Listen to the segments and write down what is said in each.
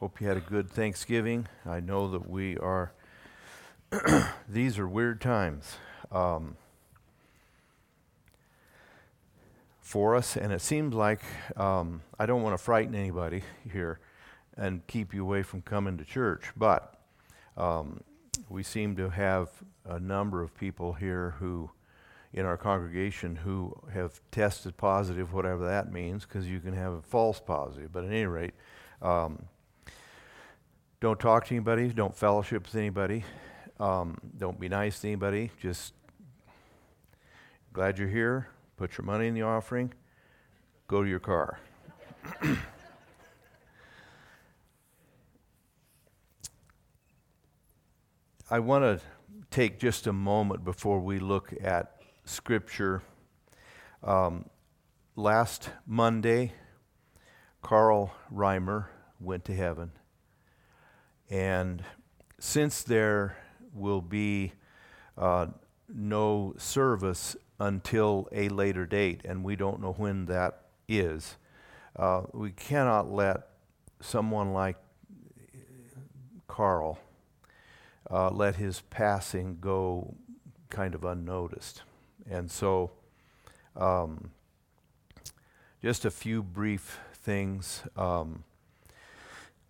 Hope you had a good Thanksgiving. I know that we are, these are weird times um, for us, and it seems like um, I don't want to frighten anybody here and keep you away from coming to church, but um, we seem to have a number of people here who, in our congregation, who have tested positive, whatever that means, because you can have a false positive. But at any rate, um, don't talk to anybody. Don't fellowship with anybody. Um, don't be nice to anybody. Just glad you're here. Put your money in the offering. Go to your car. I want to take just a moment before we look at Scripture. Um, last Monday, Carl Reimer went to heaven. And since there will be uh, no service until a later date, and we don't know when that is, uh, we cannot let someone like Carl uh, let his passing go kind of unnoticed. And so, um, just a few brief things. Um,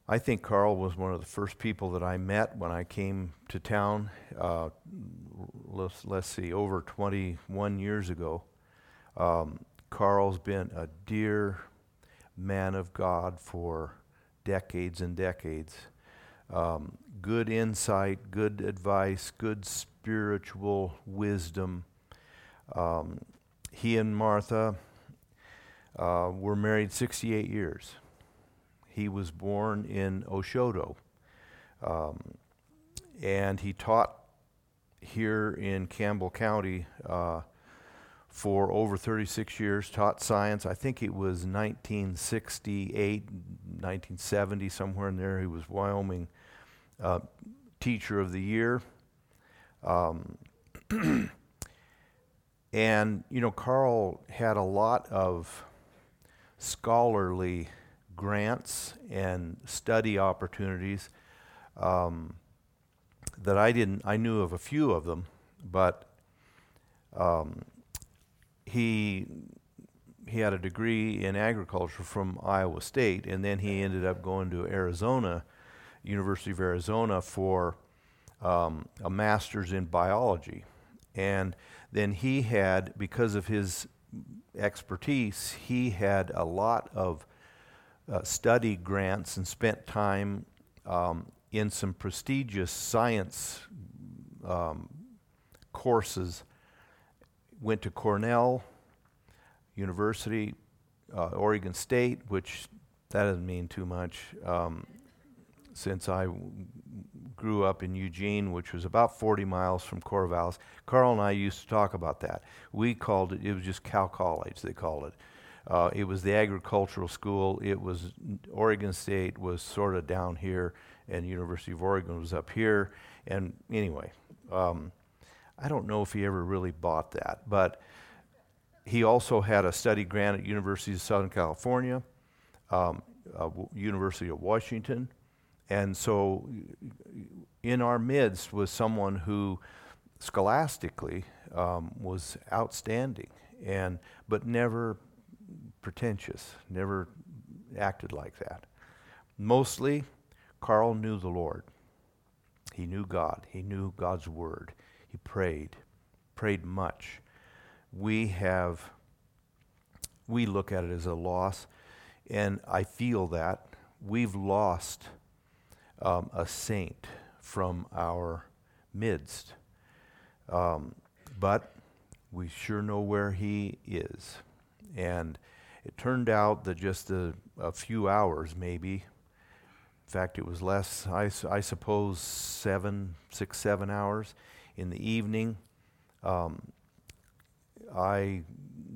I think Carl was one of the first people that I met when I came to town. Uh, let's, let's, see, over 21 years ago. Um, Carl's been a dear man of God for decades and decades. Um, good insight, good advice, good spiritual wisdom. Um, he and Martha uh, were married 68 years. He was born in Oshodo. Um, and he taught here in Campbell County uh, for over 36 years, taught science. I think it was 1968, 1970, somewhere in there. He was Wyoming uh, Teacher of the Year. Um, and, you know, Carl had a lot of scholarly grants and study opportunities um, that I didn't. I knew of a few of them, but um, he he had a degree in agriculture from Iowa State, and then he ended up going to Arizona, University of Arizona, for um, a master's in biology, and then he had because of his expertise, he had a lot of uh, study grants and spent time um, in some prestigious science um, courses. Went to Cornell University, uh, Oregon State, which that doesn't mean too much um, since I w- grew up in Eugene, which was about 40 miles from Corvallis. Carl and I used to talk about that. We called it, it was just Cow College, they called it. Uh, it was the agricultural school. It was Oregon State was sort of down here, and University of Oregon was up here. And anyway, um, I don't know if he ever really bought that, but he also had a study grant at University of Southern California, um, uh, University of Washington, and so in our midst was someone who scholastically um, was outstanding and but never pretentious, never acted like that. Mostly, Carl knew the Lord. He knew God. He knew God's Word. He prayed, prayed much. We have, we look at it as a loss, and I feel that we've lost um, a saint from our midst. Um, but we sure know where he is. And it turned out that just a, a few hours, maybe, in fact, it was less, I, I suppose, seven, six, seven hours in the evening. Um, I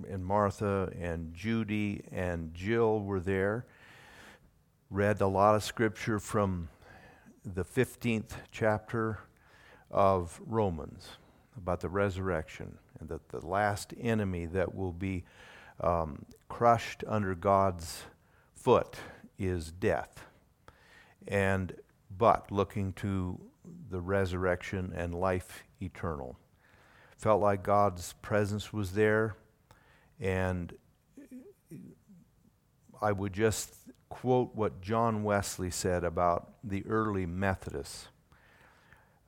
and Martha and Judy and Jill were there, read a lot of scripture from the 15th chapter of Romans about the resurrection and that the last enemy that will be um, crushed under God's foot is death. and but looking to the resurrection and life eternal. Felt like God's presence was there, and I would just quote what John Wesley said about the early Methodists.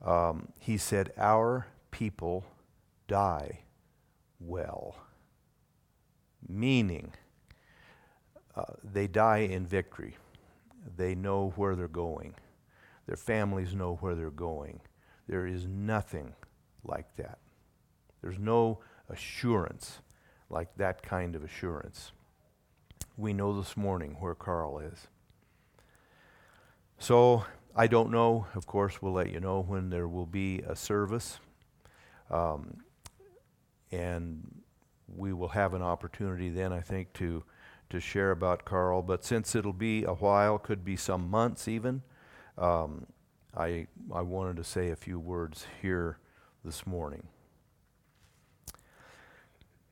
Um, he said, Our people die well. Meaning, uh, they die in victory. They know where they're going. Their families know where they're going. There is nothing like that. There's no assurance like that kind of assurance. We know this morning where Carl is. So I don't know. Of course, we'll let you know when there will be a service. Um, and we will have an opportunity then, I think, to, to share about Carl. But since it'll be a while, could be some months even, um, I, I wanted to say a few words here this morning.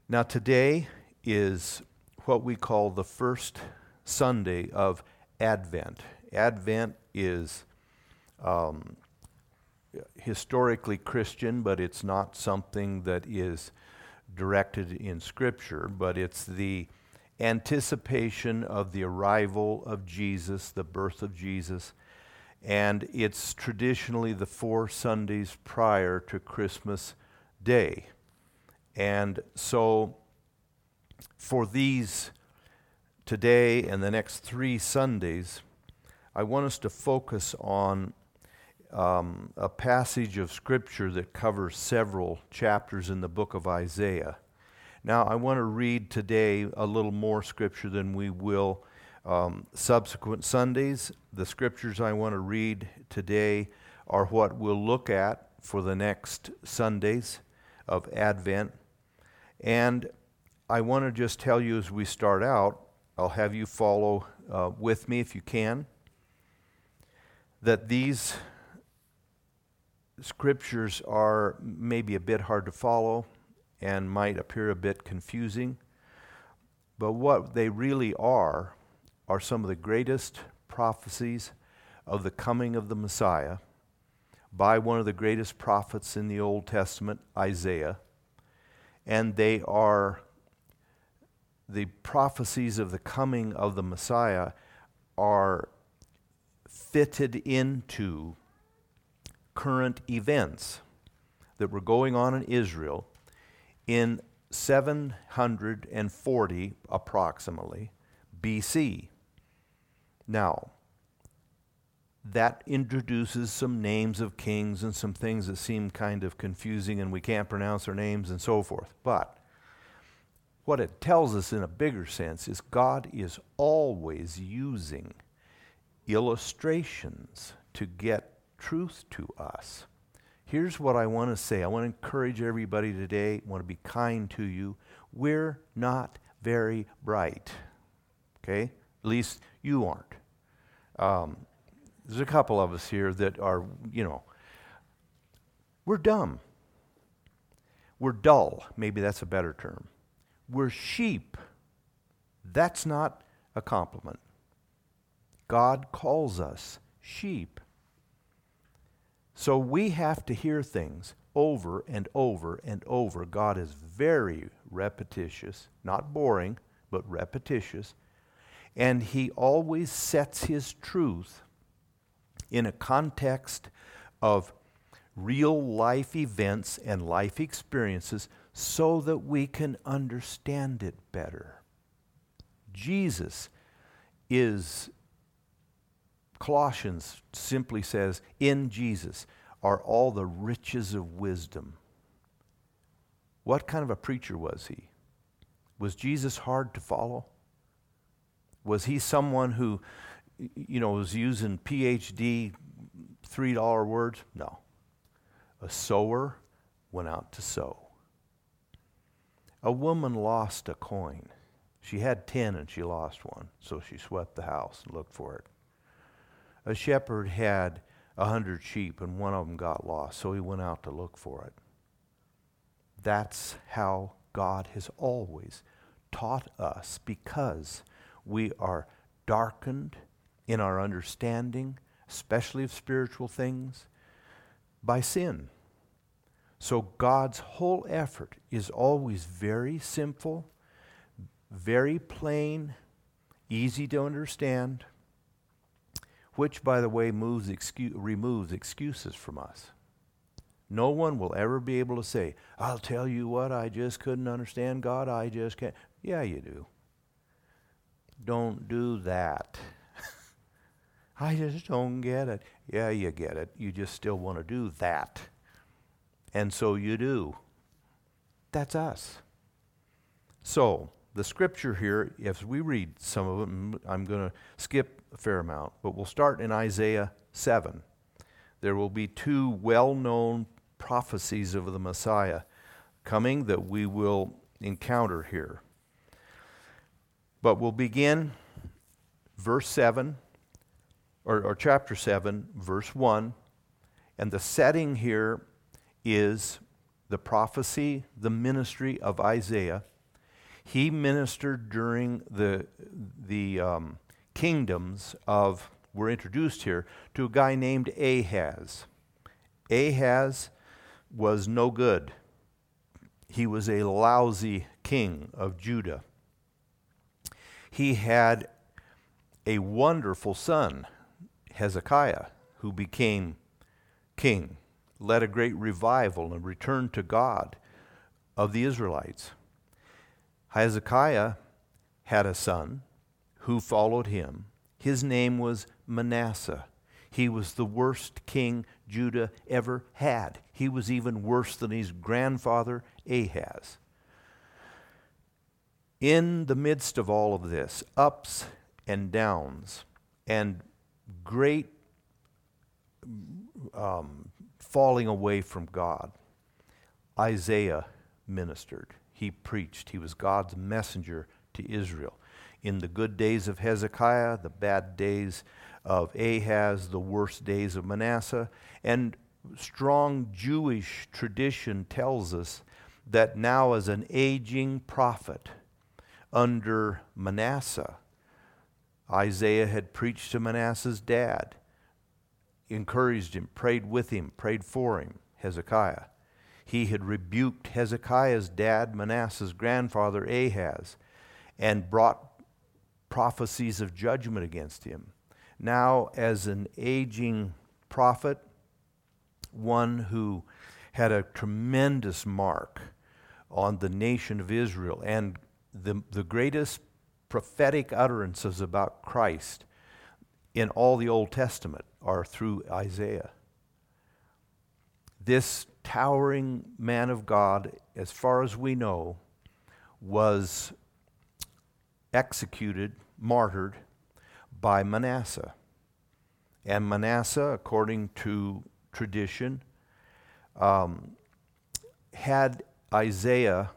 Now, today is what we call the first Sunday of Advent. Advent is um, historically Christian, but it's not something that is directed in Scripture, but it's the anticipation of the arrival of Jesus, the birth of Jesus, and it's traditionally the four Sundays prior to Christmas Day. And so for these today and the next three Sundays, I want us to focus on um, a passage of Scripture that covers several chapters in the book of Isaiah. Now, I want to read today a little more Scripture than we will um, subsequent Sundays. The Scriptures I want to read today are what we'll look at for the next Sundays of Advent. And I want to just tell you as we start out, I'll have you follow uh, with me if you can, that these scriptures are maybe a bit hard to follow and might appear a bit confusing, but what they really are are some of the greatest prophecies of the coming of the Messiah by one of the greatest prophets in the Old Testament, Isaiah. And they are the prophecies of the coming of the Messiah are fitted into current events that were going on in Israel in 740 approximately BC. Now, that introduces some names of kings and some things that seem kind of confusing and we can't pronounce their names and so forth. But what it tells us in a bigger sense is God is always using illustrations to get truth to us. Here's what I want to say I want to encourage everybody today, I want to be kind to you. We're not very bright, okay? At least you aren't. Um, there's a couple of us here that are, you know, we're dumb. We're dull. Maybe that's a better term. We're sheep. That's not a compliment. God calls us sheep. So we have to hear things over and over and over. God is very repetitious, not boring, but repetitious. And He always sets His truth in a context of real life events and life experiences so that we can understand it better. Jesus is Colossians simply says, In Jesus are all the riches of wisdom. What kind of a preacher was he? Was Jesus hard to follow? Was he someone who, you know, was using PhD $3 words? No. A sower went out to sow. A woman lost a coin. She had 10 and she lost one, so she swept the house and looked for it a shepherd had a hundred sheep and one of them got lost, so he went out to look for it. That's how God has always taught us because we are darkened in our understanding especially of spiritual things, by sin. So God's whole effort is always very simple, very plain, easy to understand, which, by the way, moves removes excuses from us. No one will ever be able to say, I'll tell you what, I just couldn't understand God, I just can't. Yeah, you do. Don't do that. I just don't get it. Yeah, you get it. You just still want to do that. And so you do. That's us. So, the scripture here, if we read some of them, I'm going to skip a fair amount, but we'll start in Isaiah 7. There will be two well known prophecies of the Messiah coming that we will encounter here. But we'll begin verse 7, or, or chapter 7, verse 1. And the setting here is the prophecy, the ministry of Isaiah. He ministered during the, the um, kingdoms of, we're introduced here, to a guy named Ahaz. Ahaz was no good. He was a lousy king of Judah. He had a wonderful son, Hezekiah, who became king, led a great revival and returned to God of the Israelites. Hezekiah had a son who followed him. His name was Manasseh. He was the worst king Judah ever had. He was even worse than his grandfather Ahaz. In the midst of all of this, ups and downs, and great um, falling away from God, Isaiah ministered. He preached. He was God's messenger to Israel. In the good days of Hezekiah, the bad days of Ahaz, the worst days of Manasseh. And strong Jewish tradition tells us that now, as an aging prophet under Manasseh, Isaiah had preached to Manasseh's dad, encouraged him, prayed with him, prayed for him, Hezekiah. He had rebuked Hezekiah's dad, Manasseh's grandfather, Ahaz, and brought prophecies of judgment against him now as an aging prophet, one who had a tremendous mark on the nation of Israel and the, the greatest prophetic utterances about Christ in all the Old Testament are through Isaiah. This towering man of God, as far as we know, was executed, martyred by Manasseh. And Manasseh, according to tradition, um, had Isaiah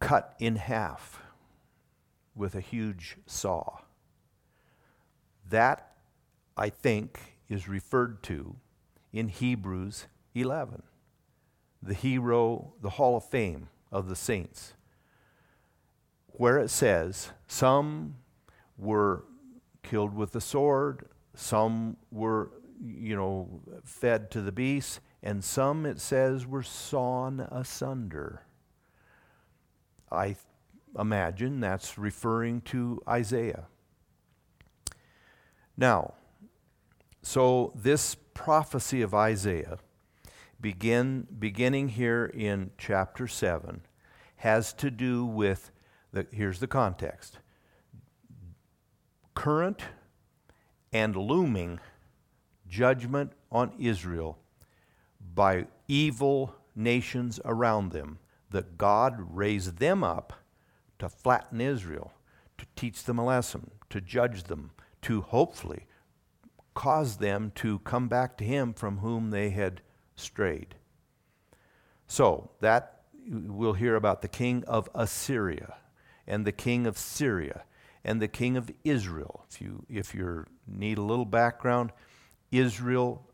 cut in half with a huge saw. That, I think, is referred to in Hebrews 11, the hero, the hall of fame of the saints, where it says, Some were killed with the sword, some were, you know, fed to the beasts, and some, it says, were sawn asunder. I imagine that's referring to Isaiah. Now, so this prophecy of Isaiah, begin, beginning here in chapter 7, has to do with, the, here's the context current and looming judgment on Israel by evil nations around them, that God raised them up to flatten Israel, to teach them a lesson, to judge them, to hopefully cause them to come back to Him from whom they had strayed. So, that we'll hear about the king of Assyria and the king of Syria and the king of Israel. If you if you need a little background, Israel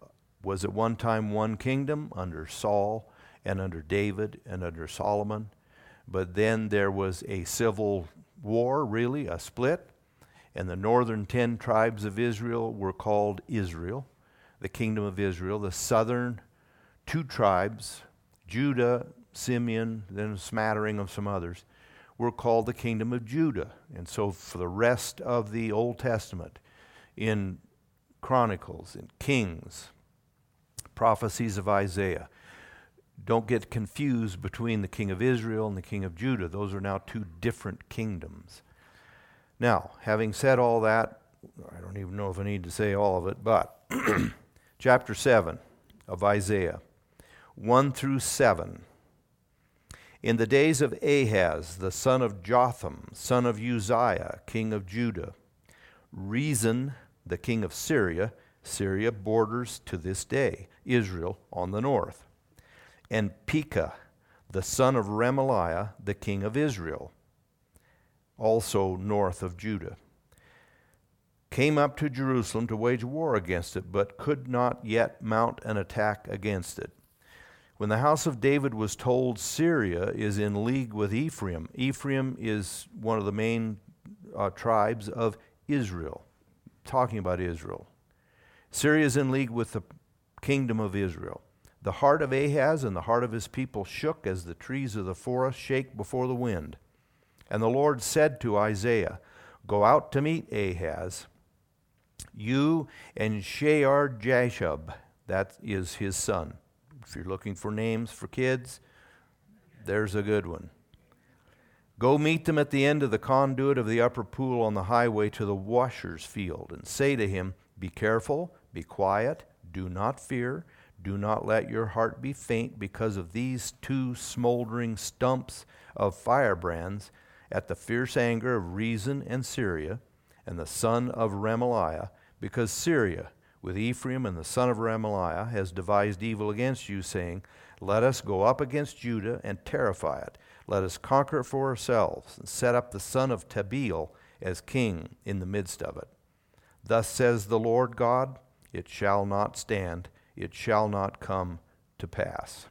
was at one time one kingdom under Saul and under David and under Solomon, but then there was a civil war, really a split, And the northern ten tribes of Israel were called Israel, the kingdom of Israel. The southern two tribes, Judah, Simeon, then a smattering of some others, were called the kingdom of Judah. And so for the rest of the Old Testament, in Chronicles, in Kings, prophecies of Isaiah, don't get confused between the king of Israel and the king of Judah. Those are now two different kingdoms. Now, having said all that, I don't even know if I need to say all of it, but chapter 7 of Isaiah, 1 through 7. In the days of Ahaz, the son of Jotham, son of Uzziah, king of Judah, Rezin, the king of Syria, Syria borders to this day Israel on the north, and Pekah, the son of Remaliah, the king of Israel, also north of Judah, came up to Jerusalem to wage war against it, but could not yet mount an attack against it. When the house of David was told Syria is in league with Ephraim, Ephraim is one of the main uh, tribes of Israel, talking about Israel. Syria is in league with the kingdom of Israel. The heart of Ahaz and the heart of his people shook as the trees of the forest shake before the wind. And the Lord said to Isaiah, Go out to meet Ahaz, you and Shear Jashub, that is his son if you're looking for names for kids, there's a good one. Go meet them at the end of the conduit of the upper pool on the highway to the washer's field, and say to him, Be careful, be quiet, do not fear, do not let your heart be faint because of these two smoldering stumps of firebrands at the fierce anger of Rezin and Syria, and the son of Remaliah, because Syria with Ephraim and the son of Remaliah has devised evil against you, saying, Let us go up against Judah and terrify it. Let us conquer it for ourselves, and set up the son of Tabeel as king in the midst of it. Thus says the Lord God, It shall not stand, it shall not come to pass.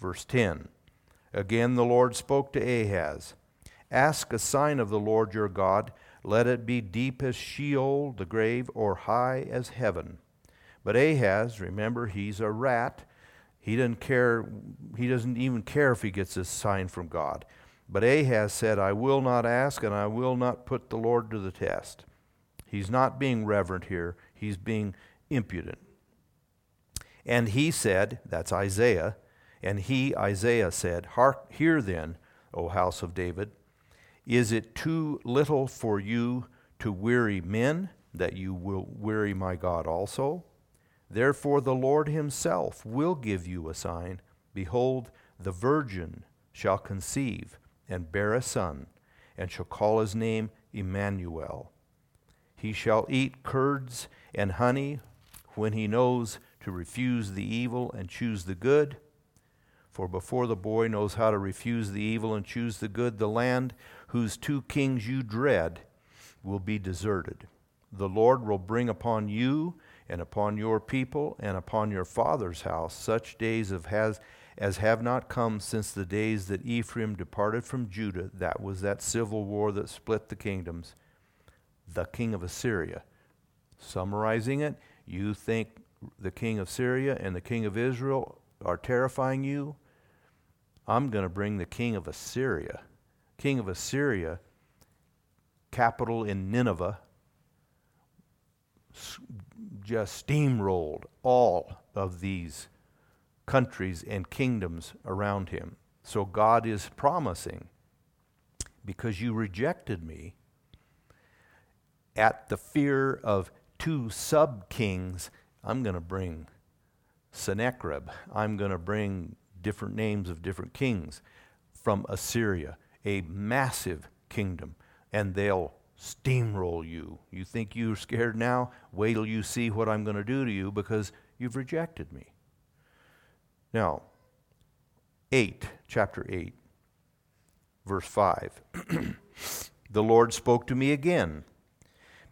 Verse 10 Again the Lord spoke to Ahaz Ask a sign of the Lord your God. Let it be deep as Sheol, the grave, or high as heaven. But Ahaz, remember, he's a rat. He doesn't care, he doesn't even care if he gets a sign from God. But Ahaz said, I will not ask and I will not put the Lord to the test. He's not being reverent here, he's being impudent. And he said, that's Isaiah, and he, Isaiah, said, Hark, Hear then, O house of David, is it too little for you to weary men, that you will weary my God also? Therefore, the Lord himself will give you a sign. Behold, the virgin shall conceive and bear a son, and shall call his name Emmanuel. He shall eat curds and honey when he knows to refuse the evil and choose the good. For before the boy knows how to refuse the evil and choose the good, the land whose two kings you dread will be deserted. The Lord will bring upon you and upon your people and upon your father's house such days of has, as have not come since the days that Ephraim departed from Judah. That was that civil war that split the kingdoms. The king of Assyria. Summarizing it, you think the king of Syria and the king of Israel are terrifying you? I'm going to bring the king of Assyria. King of Assyria, capital in Nineveh, just steamrolled all of these countries and kingdoms around him. So God is promising, because you rejected me, at the fear of two sub kings, I'm going to bring Sennacherib. I'm going to bring different names of different kings from Assyria, a massive kingdom, and they'll steamroll you. You think you're scared now? Wait till you see what I'm going to do to you because you've rejected me. Now, 8, chapter 8, verse 5. the Lord spoke to me again.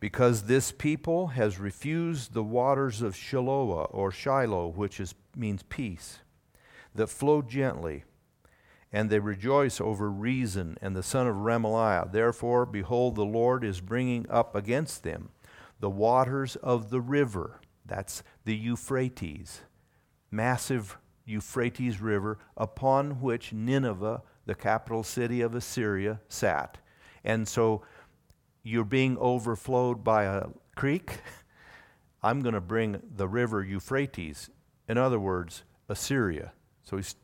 Because this people has refused the waters of Shiloah or Shiloh, which is, means peace, that flow gently, and they rejoice over Rezin and the son of Remaliah. Therefore, behold, the Lord is bringing up against them the waters of the river. That's the Euphrates, massive Euphrates River, upon which Nineveh, the capital city of Assyria, sat. And so you're being overflowed by a creek. I'm going to bring the river Euphrates. In other words, Assyria. So he's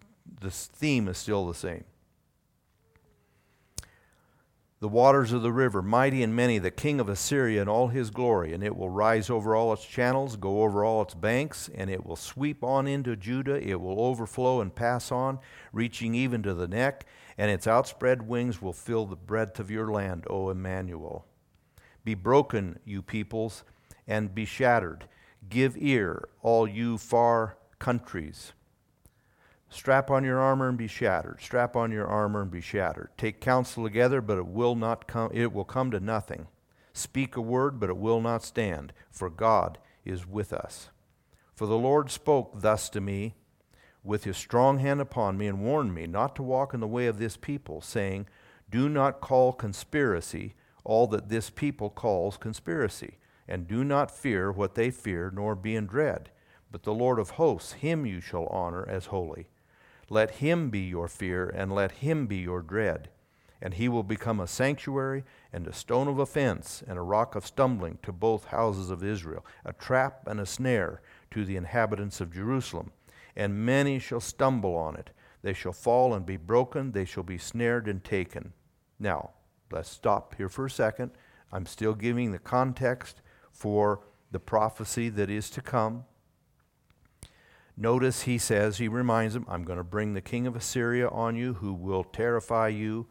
the theme is still the same. The waters of the river, mighty and many, the king of Assyria in all his glory, and it will rise over all its channels, go over all its banks, and it will sweep on into Judah. It will overflow and pass on, reaching even to the neck, and its outspread wings will fill the breadth of your land, O Emmanuel. Be broken, you peoples, and be shattered. Give ear, all you far countries. Strap on your armor and be shattered. Strap on your armor and be shattered. Take counsel together, but it will not come it will come to nothing. Speak a word, but it will not stand, for God is with us. For the Lord spoke thus to me with his strong hand upon me and warned me not to walk in the way of this people, saying, Do not call conspiracy all that this people calls conspiracy, and do not fear what they fear, nor be in dread. But the Lord of hosts, him you shall honor as holy. Let him be your fear, and let him be your dread. And he will become a sanctuary and a stone of offense and a rock of stumbling to both houses of Israel, a trap and a snare to the inhabitants of Jerusalem. And many shall stumble on it. They shall fall and be broken, they shall be snared and taken. Now, let's stop here for a second. I'm still giving the context for the prophecy that is to come. Notice he says, he reminds them, I'm going to bring the king of Assyria on you who will terrify you.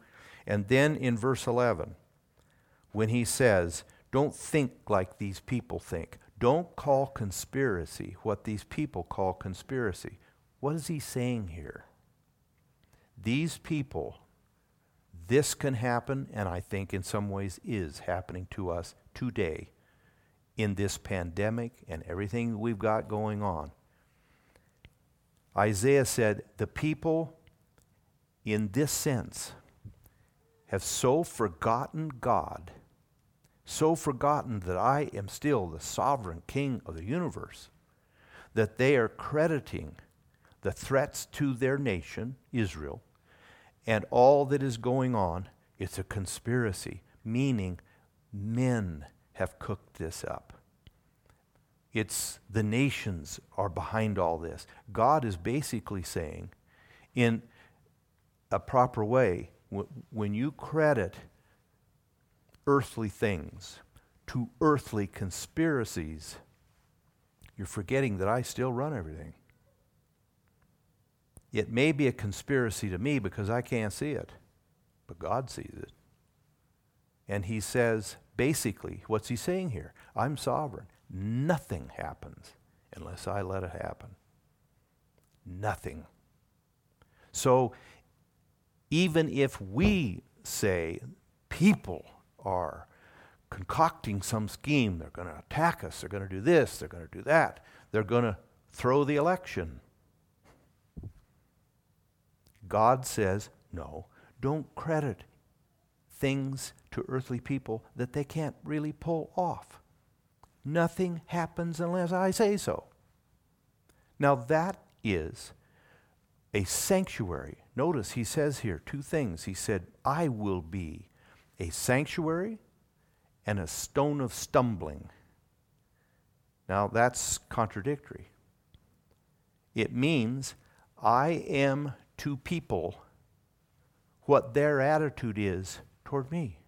And then in verse 11, when he says, Don't think like these people think, don't call conspiracy what these people call conspiracy. What is he saying here? These people, this can happen, and I think in some ways is happening to us today in this pandemic and everything we've got going on. Isaiah said, The people in this sense have so forgotten God, so forgotten that I am still the sovereign king of the universe, that they are crediting the threats to their nation, Israel, and all that is going on, it's a conspiracy, meaning men have cooked this up. It's the nations are behind all this. God is basically saying, in a proper way, when you credit earthly things to earthly conspiracies, you're forgetting that I still run everything. It may be a conspiracy to me because I can't see it, but God sees it. And he says, basically, what's he saying here? I'm sovereign. Nothing happens unless I let it happen. Nothing. So, even if we say people are concocting some scheme, they're going to attack us, they're going to do this, they're going to do that, they're going to throw the election. God says, no, don't credit things to earthly people that they can't really pull off. Nothing happens unless I say so. Now, that is a sanctuary. Notice he says here two things. He said, I will be a sanctuary and a stone of stumbling. Now, that's contradictory. It means I am to people what their attitude is toward me.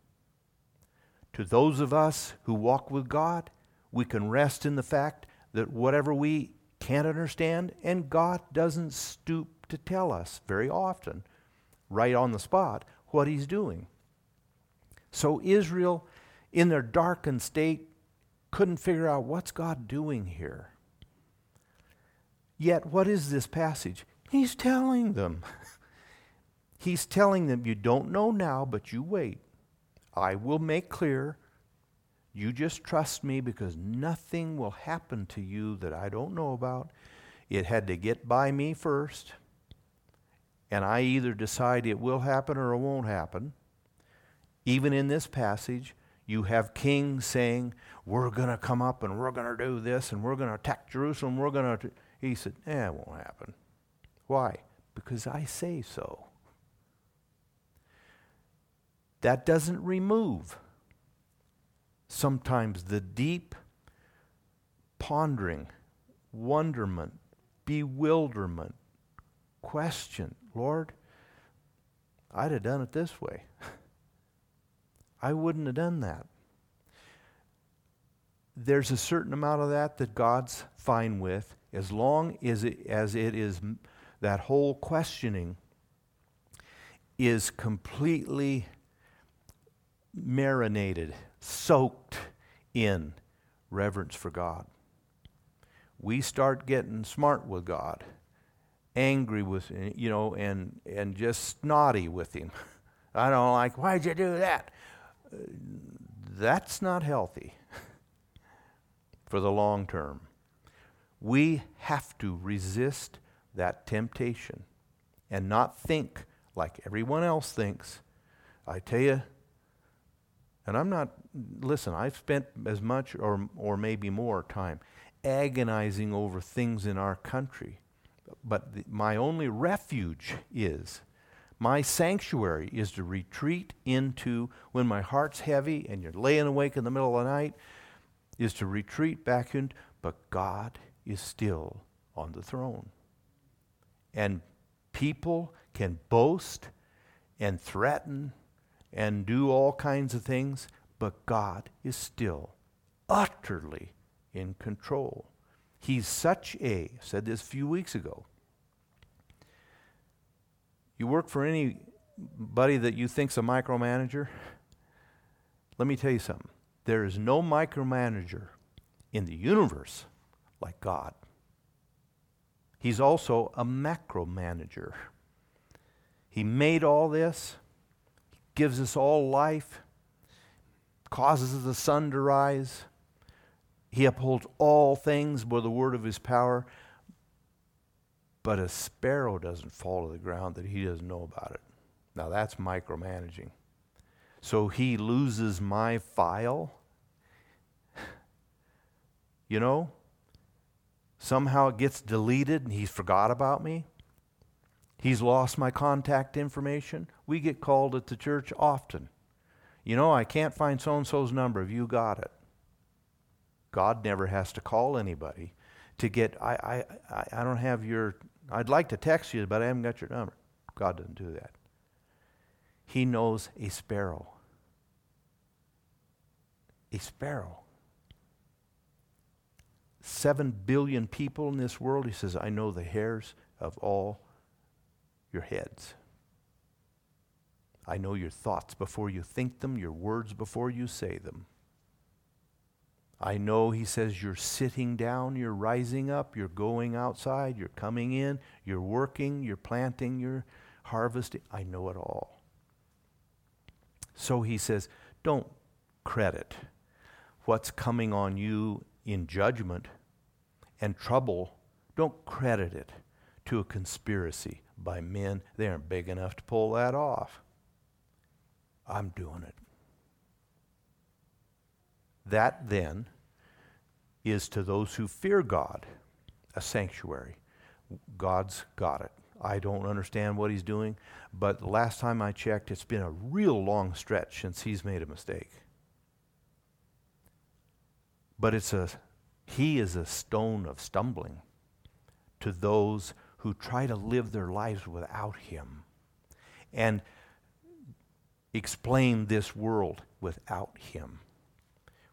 To those of us who walk with God, we can rest in the fact that whatever we can't understand, and God doesn't stoop to tell us very often, right on the spot, what He's doing. So Israel, in their darkened state, couldn't figure out what's God doing here. Yet, what is this passage? He's telling them. He's telling them, You don't know now, but you wait. I will make clear you just trust me because nothing will happen to you that I don't know about. It had to get by me first. and I either decide it will happen or it won't happen. Even in this passage, you have kings saying, We're going to come up and we're going to do this and we're going to attack Jerusalem. We're going to. He said, Eh, it won't happen. Why? Because I say so. That doesn't remove sometimes the deep pondering, wonderment, bewilderment, question Lord, I'd have done it this way. I wouldn't have done that. There's a certain amount of that that God's fine with as long as it, as it is that whole questioning is completely marinated, soaked in reverence for God. We start getting smart with God, angry with, you know, and, and just snotty with Him. I don't like, why'd you do that? Uh, that's not healthy for the long term. We have to resist that temptation and not think like everyone else thinks. I tell you, and I'm not, listen, I've spent as much or, or maybe more time agonizing over things in our country. But the, my only refuge is, my sanctuary is to retreat into, when my heart's heavy and you're laying awake in the middle of the night, is to retreat back in, but God is still on the throne. And people can boast and threaten and do all kinds of things, but God is still utterly in control. He's such a, said this a few weeks ago. You work for anybody that you think's a micromanager? Let me tell you something. There is no micromanager in the universe like God. He's also a macro manager. He made all this gives us all life, causes the sun to rise. He upholds all things by the word of his power. But a sparrow doesn't fall to the ground that he doesn't know about it. Now that's micromanaging. So he loses my file. You know, somehow it gets deleted and he's forgot about me. He's lost my contact information. We get called at the church often. You know, I can't find so and so's number. Have you got it? God never has to call anybody to get, I, I, I don't have your, I'd like to text you, but I haven't got your number. God doesn't do that. He knows a sparrow. A sparrow. Seven billion people in this world. He says, I know the hairs of all your heads. I know your thoughts before you think them, your words before you say them. I know, he says, you're sitting down, you're rising up, you're going outside, you're coming in, you're working, you're planting, you're harvesting. I know it all. So he says, don't credit what's coming on you in judgment and trouble. Don't credit it to a conspiracy by men. They aren't big enough to pull that off. I'm doing it. That then is to those who fear God a sanctuary. God's got it. I don't understand what he's doing, but the last time I checked, it's been a real long stretch since he's made a mistake. But it's a he is a stone of stumbling to those who try to live their lives without Him and explain this world without Him.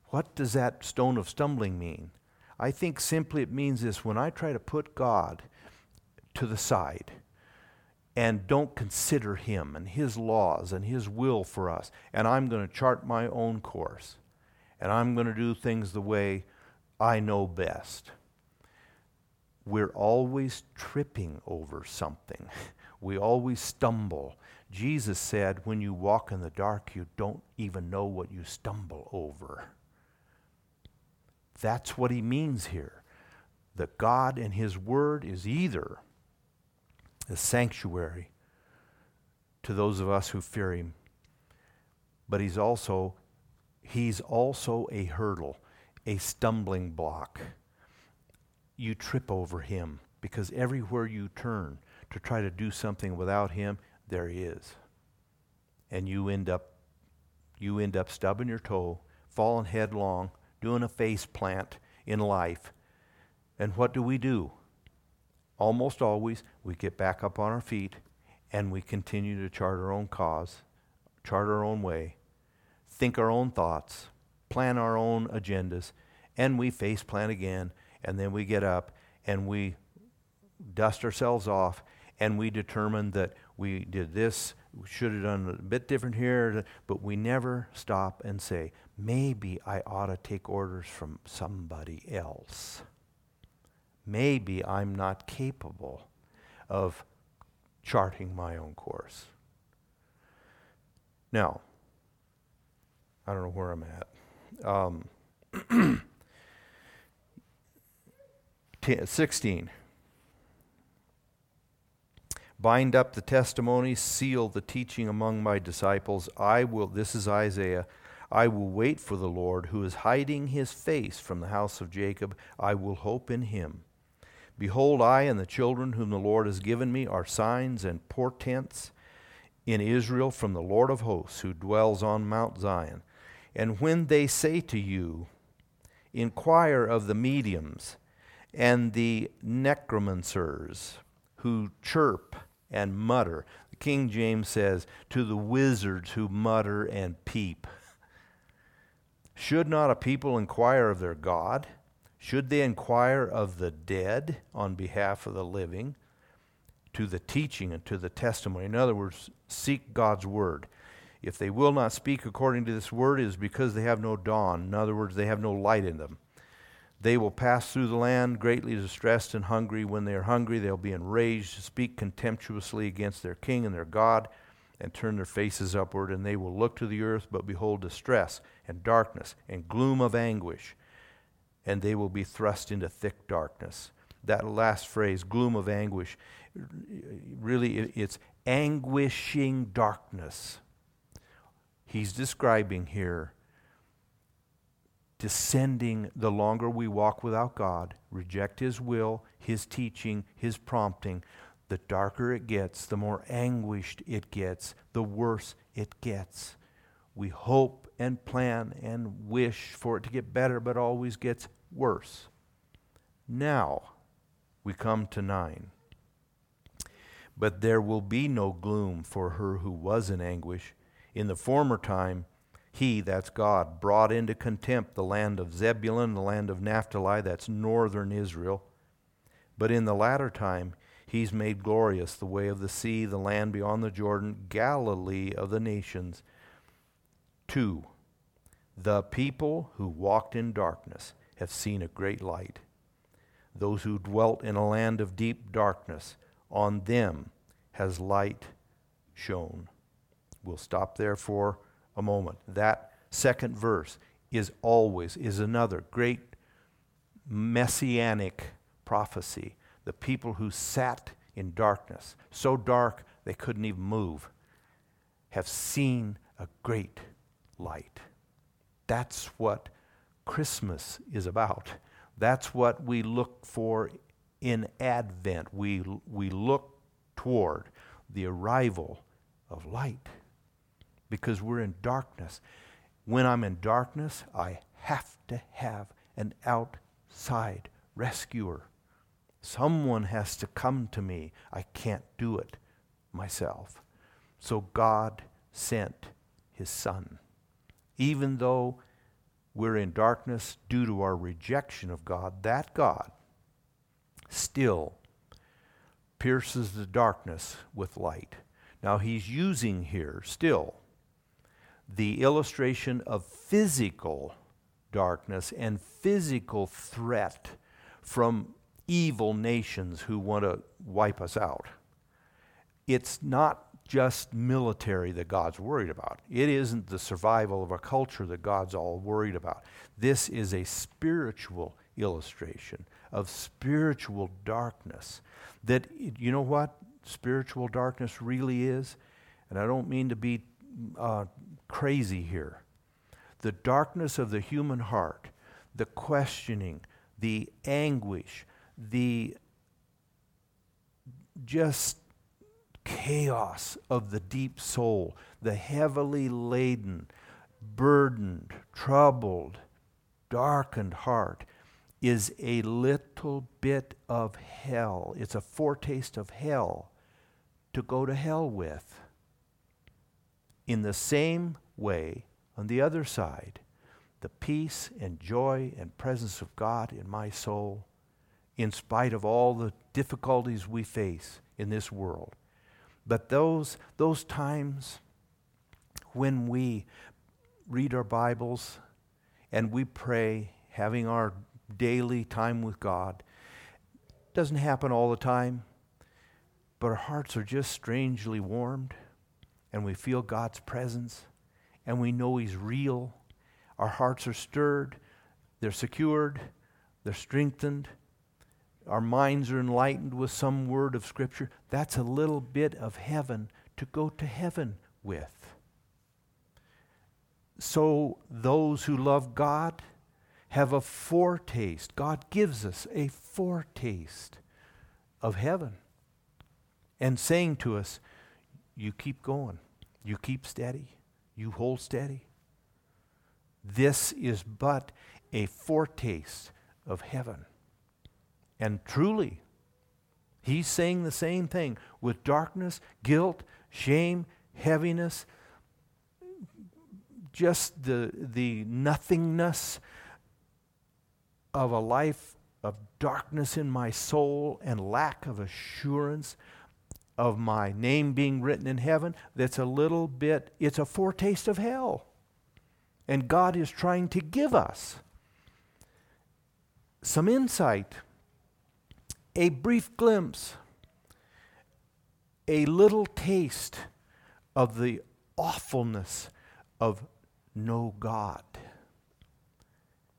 What does that stone of stumbling mean? I think simply it means this when I try to put God to the side and don't consider Him and His laws and His will for us, and I'm going to chart my own course and I'm going to do things the way I know best we're always tripping over something. We always stumble. Jesus said, when you walk in the dark, you don't even know what you stumble over. That's what he means here. That God and his word is either a sanctuary to those of us who fear him. But he's also he's also a hurdle, a stumbling block. You trip over him because everywhere you turn to try to do something without him, there he is. And you end up you end up stubbing your toe, falling headlong, doing a face plant in life. And what do we do? Almost always, we get back up on our feet and we continue to chart our own cause, chart our own way, think our own thoughts, plan our own agendas, and we face plan again, and then we get up and we dust ourselves off and we determine that we did this, we should have done a bit different here, but we never stop and say, maybe I ought to take orders from somebody else. Maybe I'm not capable of charting my own course. Now, I don't know where I'm at. Um, 16. Bind up the testimony, seal the teaching among my disciples. I will, this is Isaiah, I will wait for the Lord who is hiding his face from the house of Jacob. I will hope in him. Behold, I and the children whom the Lord has given me are signs and portents in Israel from the Lord of hosts who dwells on Mount Zion. And when they say to you, Inquire of the mediums and the necromancers who chirp and mutter. The King James says, to the wizards who mutter and peep. Should not a people inquire of their God? Should they inquire of the dead on behalf of the living? To the teaching and to the testimony. In other words, seek God's word. If they will not speak according to this word, it is because they have no dawn. In other words, they have no light in them. They will pass through the land greatly distressed and hungry. When they are hungry, they'll be enraged, speak contemptuously against their king and their God, and turn their faces upward. And they will look to the earth, but behold distress and darkness and gloom of anguish, and they will be thrust into thick darkness. That last phrase, gloom of anguish, really it's anguishing darkness. He's describing here descending the longer we walk without God, reject His will, His teaching, His prompting, the darker it gets, the more anguished it gets, the worse it gets. We hope and plan and wish for it to get better, but always gets worse. Now we come to 9. But there will be no gloom for her who was in anguish. In the former time, he, that's God, brought into contempt the land of Zebulun, the land of Naphtali, that's northern Israel. But in the latter time, he's made glorious the way of the sea, the land beyond the Jordan, Galilee of the nations. Two, the people who walked in darkness have seen a great light. Those who dwelt in a land of deep darkness, on them has light shone. We'll stop there for a moment. That second verse is always is another great messianic prophecy. The people who sat in darkness, so dark they couldn't even move, have seen a great light. That's what Christmas is about. That's what we look for in Advent. We, we look toward the arrival of light because we're in darkness. When I'm in darkness, I have to have an outside rescuer. Someone has to come to me. I can't do it myself. So God sent his Son. Even though we're in darkness due to our rejection of God, that God still pierces the darkness with light. Now, he's using here still the illustration of physical darkness and physical threat from evil nations who want to wipe us out. It's not just military that God's worried about. It isn't the survival of a culture that God's all worried about. This is a spiritual illustration of spiritual darkness. That, you know what spiritual darkness really is? and I don't mean to be uh, crazy here, the darkness of the human heart, the questioning, the anguish, the just chaos of the deep soul, the heavily laden, burdened, troubled, darkened heart is a little bit of hell. It's a foretaste of hell to go to hell with. In the same way, on the other side, the peace and joy and presence of God in my soul, in spite of all the difficulties we face in this world. But those, those times when we read our Bibles and we pray, having our daily time with God, doesn't happen all the time, but our hearts are just strangely warmed and we feel God's presence and we know He's real. Our hearts are stirred, they're secured, they're strengthened. Our minds are enlightened with some word of Scripture. That's a little bit of heaven to go to heaven with. So, those who love God have a foretaste. God gives us a foretaste of heaven and saying to us, You keep going, you keep steady, you hold steady. This is but a foretaste of heaven. And truly, he's saying the same thing with darkness, guilt, shame, heaviness, just the, the nothingness of a life of darkness in my soul and lack of assurance of my name being written in heaven, that's a little bit, it's a foretaste of hell. And God is trying to give us some insight, a brief glimpse, a little taste of the awfulness of no God.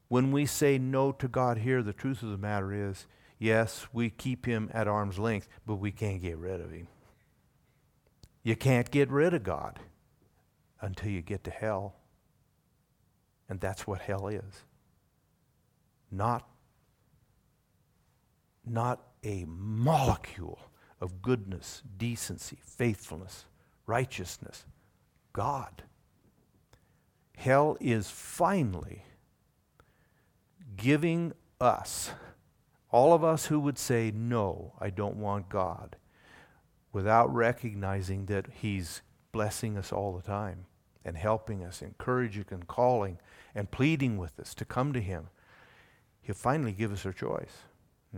When we say no to God here, the truth of the matter is yes, we keep him at arm's length, but we can't get rid of him. You can't get rid of God until you get to hell. And that's what hell is. Not, not a molecule of goodness, decency, faithfulness, righteousness. God. Hell is finally giving us, all of us who would say, No, I don't want God, without recognizing that He's blessing us all the time and helping us, encouraging and calling and pleading with us to come to Him. He'll finally give us our choice.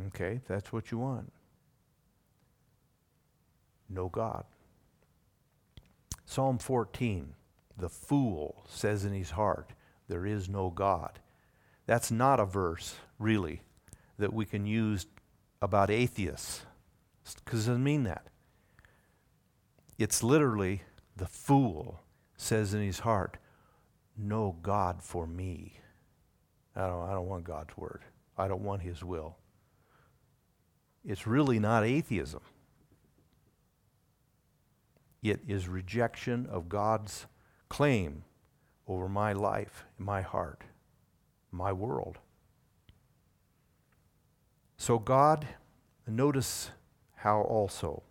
Okay, that's what you want. No God. Psalm 14 The fool says in his heart, There is no God. That's not a verse, really, that we can use about atheists, because it doesn't mean that. It's literally the fool says in his heart, No God for me. I don't, I don't want God's word. I don't want his will. It's really not atheism. It is rejection of God's claim over my life, my heart my world. So, God, notice how also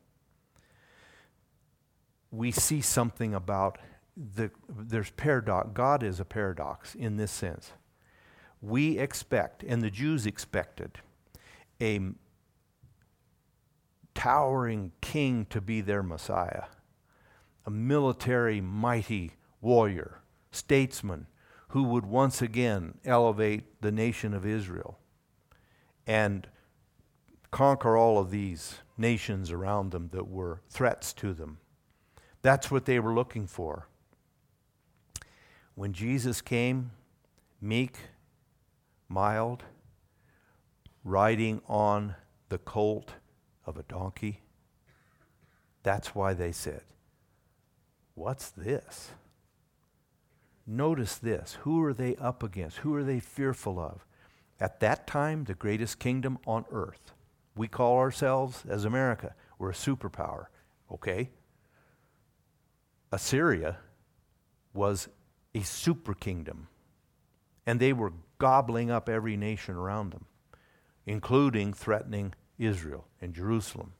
we see something about the, there's paradox. God is a paradox in this sense. We expect, and the Jews expected, a towering king to be their Messiah, a military, mighty warrior, statesman, who would once again elevate the nation of Israel and conquer all of these nations around them that were threats to them. That's what they were looking for. When Jesus came, meek, mild, riding on the colt of a donkey, that's why they said, What's this? Notice this who are they up against? Who are they fearful of? At that time, the greatest kingdom on earth. We call ourselves, as America, we're a superpower, okay? Assyria was a super kingdom, and they were gobbling up every nation around them, including threatening Israel and Jerusalem.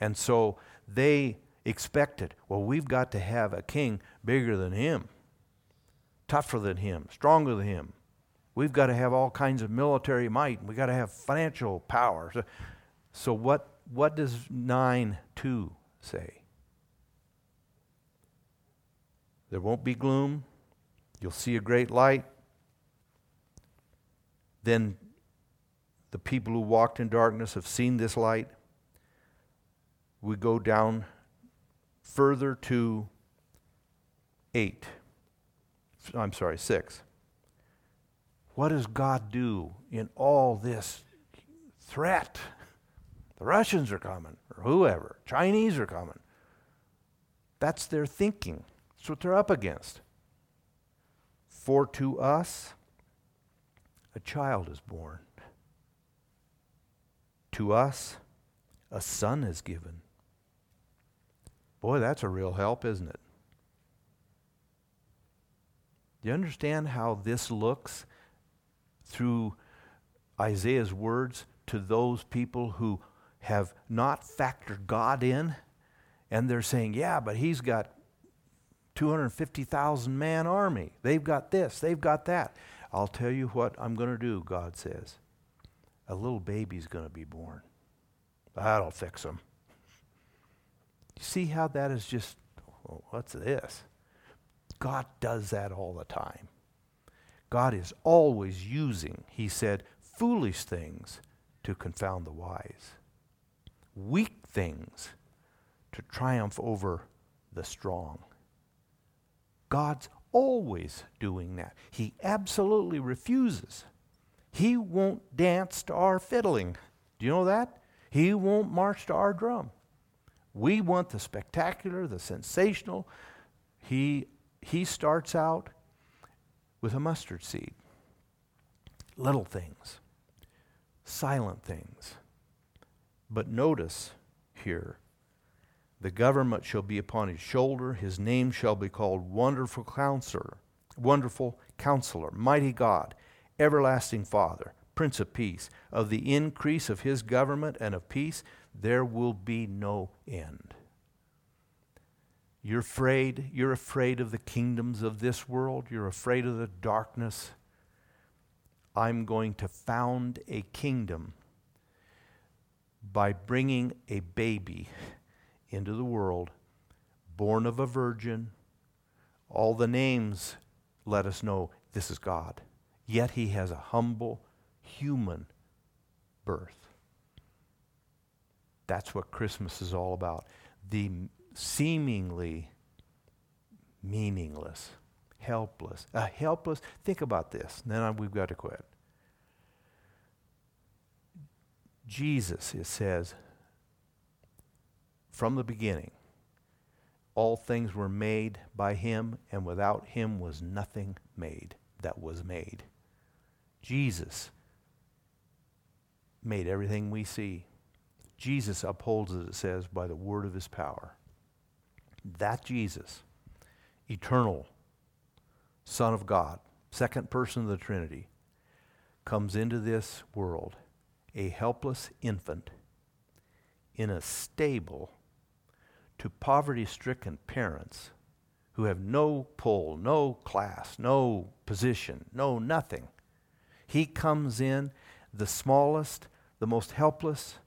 And so they expected, well, we've got to have a king bigger than him, tougher than him, stronger than him. We've got to have all kinds of military might. And we've got to have financial power. So, so what, what does 9 2 say? There won't be gloom. You'll see a great light. Then the people who walked in darkness have seen this light. We go down further to 8. I'm sorry, 6. What does God do in all this threat? The Russians are coming, or whoever. Chinese are coming. That's their thinking. That's what they're up against. For to us a child is born. To us a son is given. Boy, that's a real help, isn't it? Do you understand how this looks through Isaiah's words to those people who have not factored God in? And they're saying, yeah, but he's got 250,000 man army. They've got this, they've got that. I'll tell you what I'm going to do, God says. A little baby's going to be born. That'll fix them. You see how that is just, well, what's this? God does that all the time. God is always using, he said, foolish things to confound the wise, weak things to triumph over the strong. God's always doing that. He absolutely refuses. He won't dance to our fiddling. Do you know that? He won't march to our drum. We want the spectacular, the sensational. He, he starts out with a mustard seed. Little things, silent things. But notice here the government shall be upon his shoulder. His name shall be called Wonderful Counselor, Wonderful Counselor, Mighty God, Everlasting Father, Prince of Peace. Of the increase of his government and of peace, there will be no end. You're afraid. You're afraid of the kingdoms of this world. You're afraid of the darkness. I'm going to found a kingdom by bringing a baby into the world, born of a virgin. All the names let us know this is God. Yet he has a humble human birth. That's what Christmas is all about. The seemingly meaningless, helpless, a helpless, think about this, then we've got to quit. Jesus, it says, from the beginning. All things were made by him, and without him was nothing made that was made. Jesus made everything we see. Jesus upholds it, it says, by the word of his power. That Jesus, eternal Son of God, second person of the Trinity, comes into this world a helpless infant in a stable to poverty stricken parents who have no pull, no class, no position, no nothing. He comes in the smallest, the most helpless,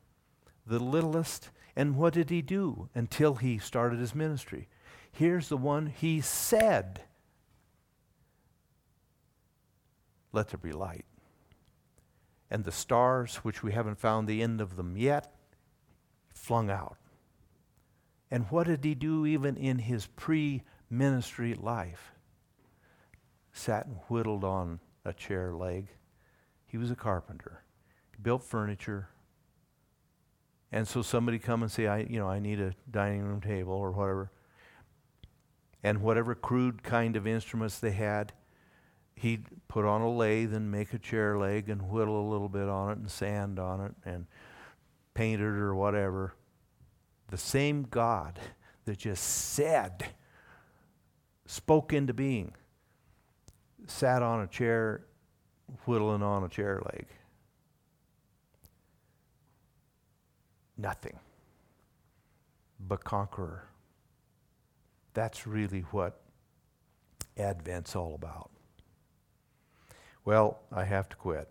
the littlest, and what did he do until he started his ministry? Here's the one he said, Let there be light. And the stars, which we haven't found the end of them yet, flung out. And what did he do even in his pre ministry life? Sat and whittled on a chair leg. He was a carpenter. He built furniture. And so somebody come and say, I, you know, I need a dining room table or whatever. And whatever crude kind of instruments they had, he'd put on a lathe and make a chair leg and whittle a little bit on it and sand on it and paint it or whatever the same God that just said, spoke into being, sat on a chair, whittling on a chair leg. Nothing but conqueror. That's really what Advent's all about. Well, I have to quit.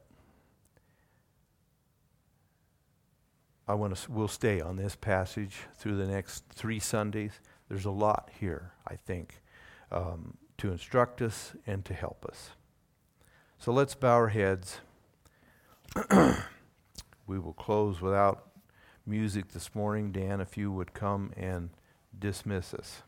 I want to we'll stay on this passage through the next 3 Sundays. There's a lot here, I think, um, to instruct us and to help us. So let's bow our heads. we will close without music this morning. Dan, if you would come and dismiss us.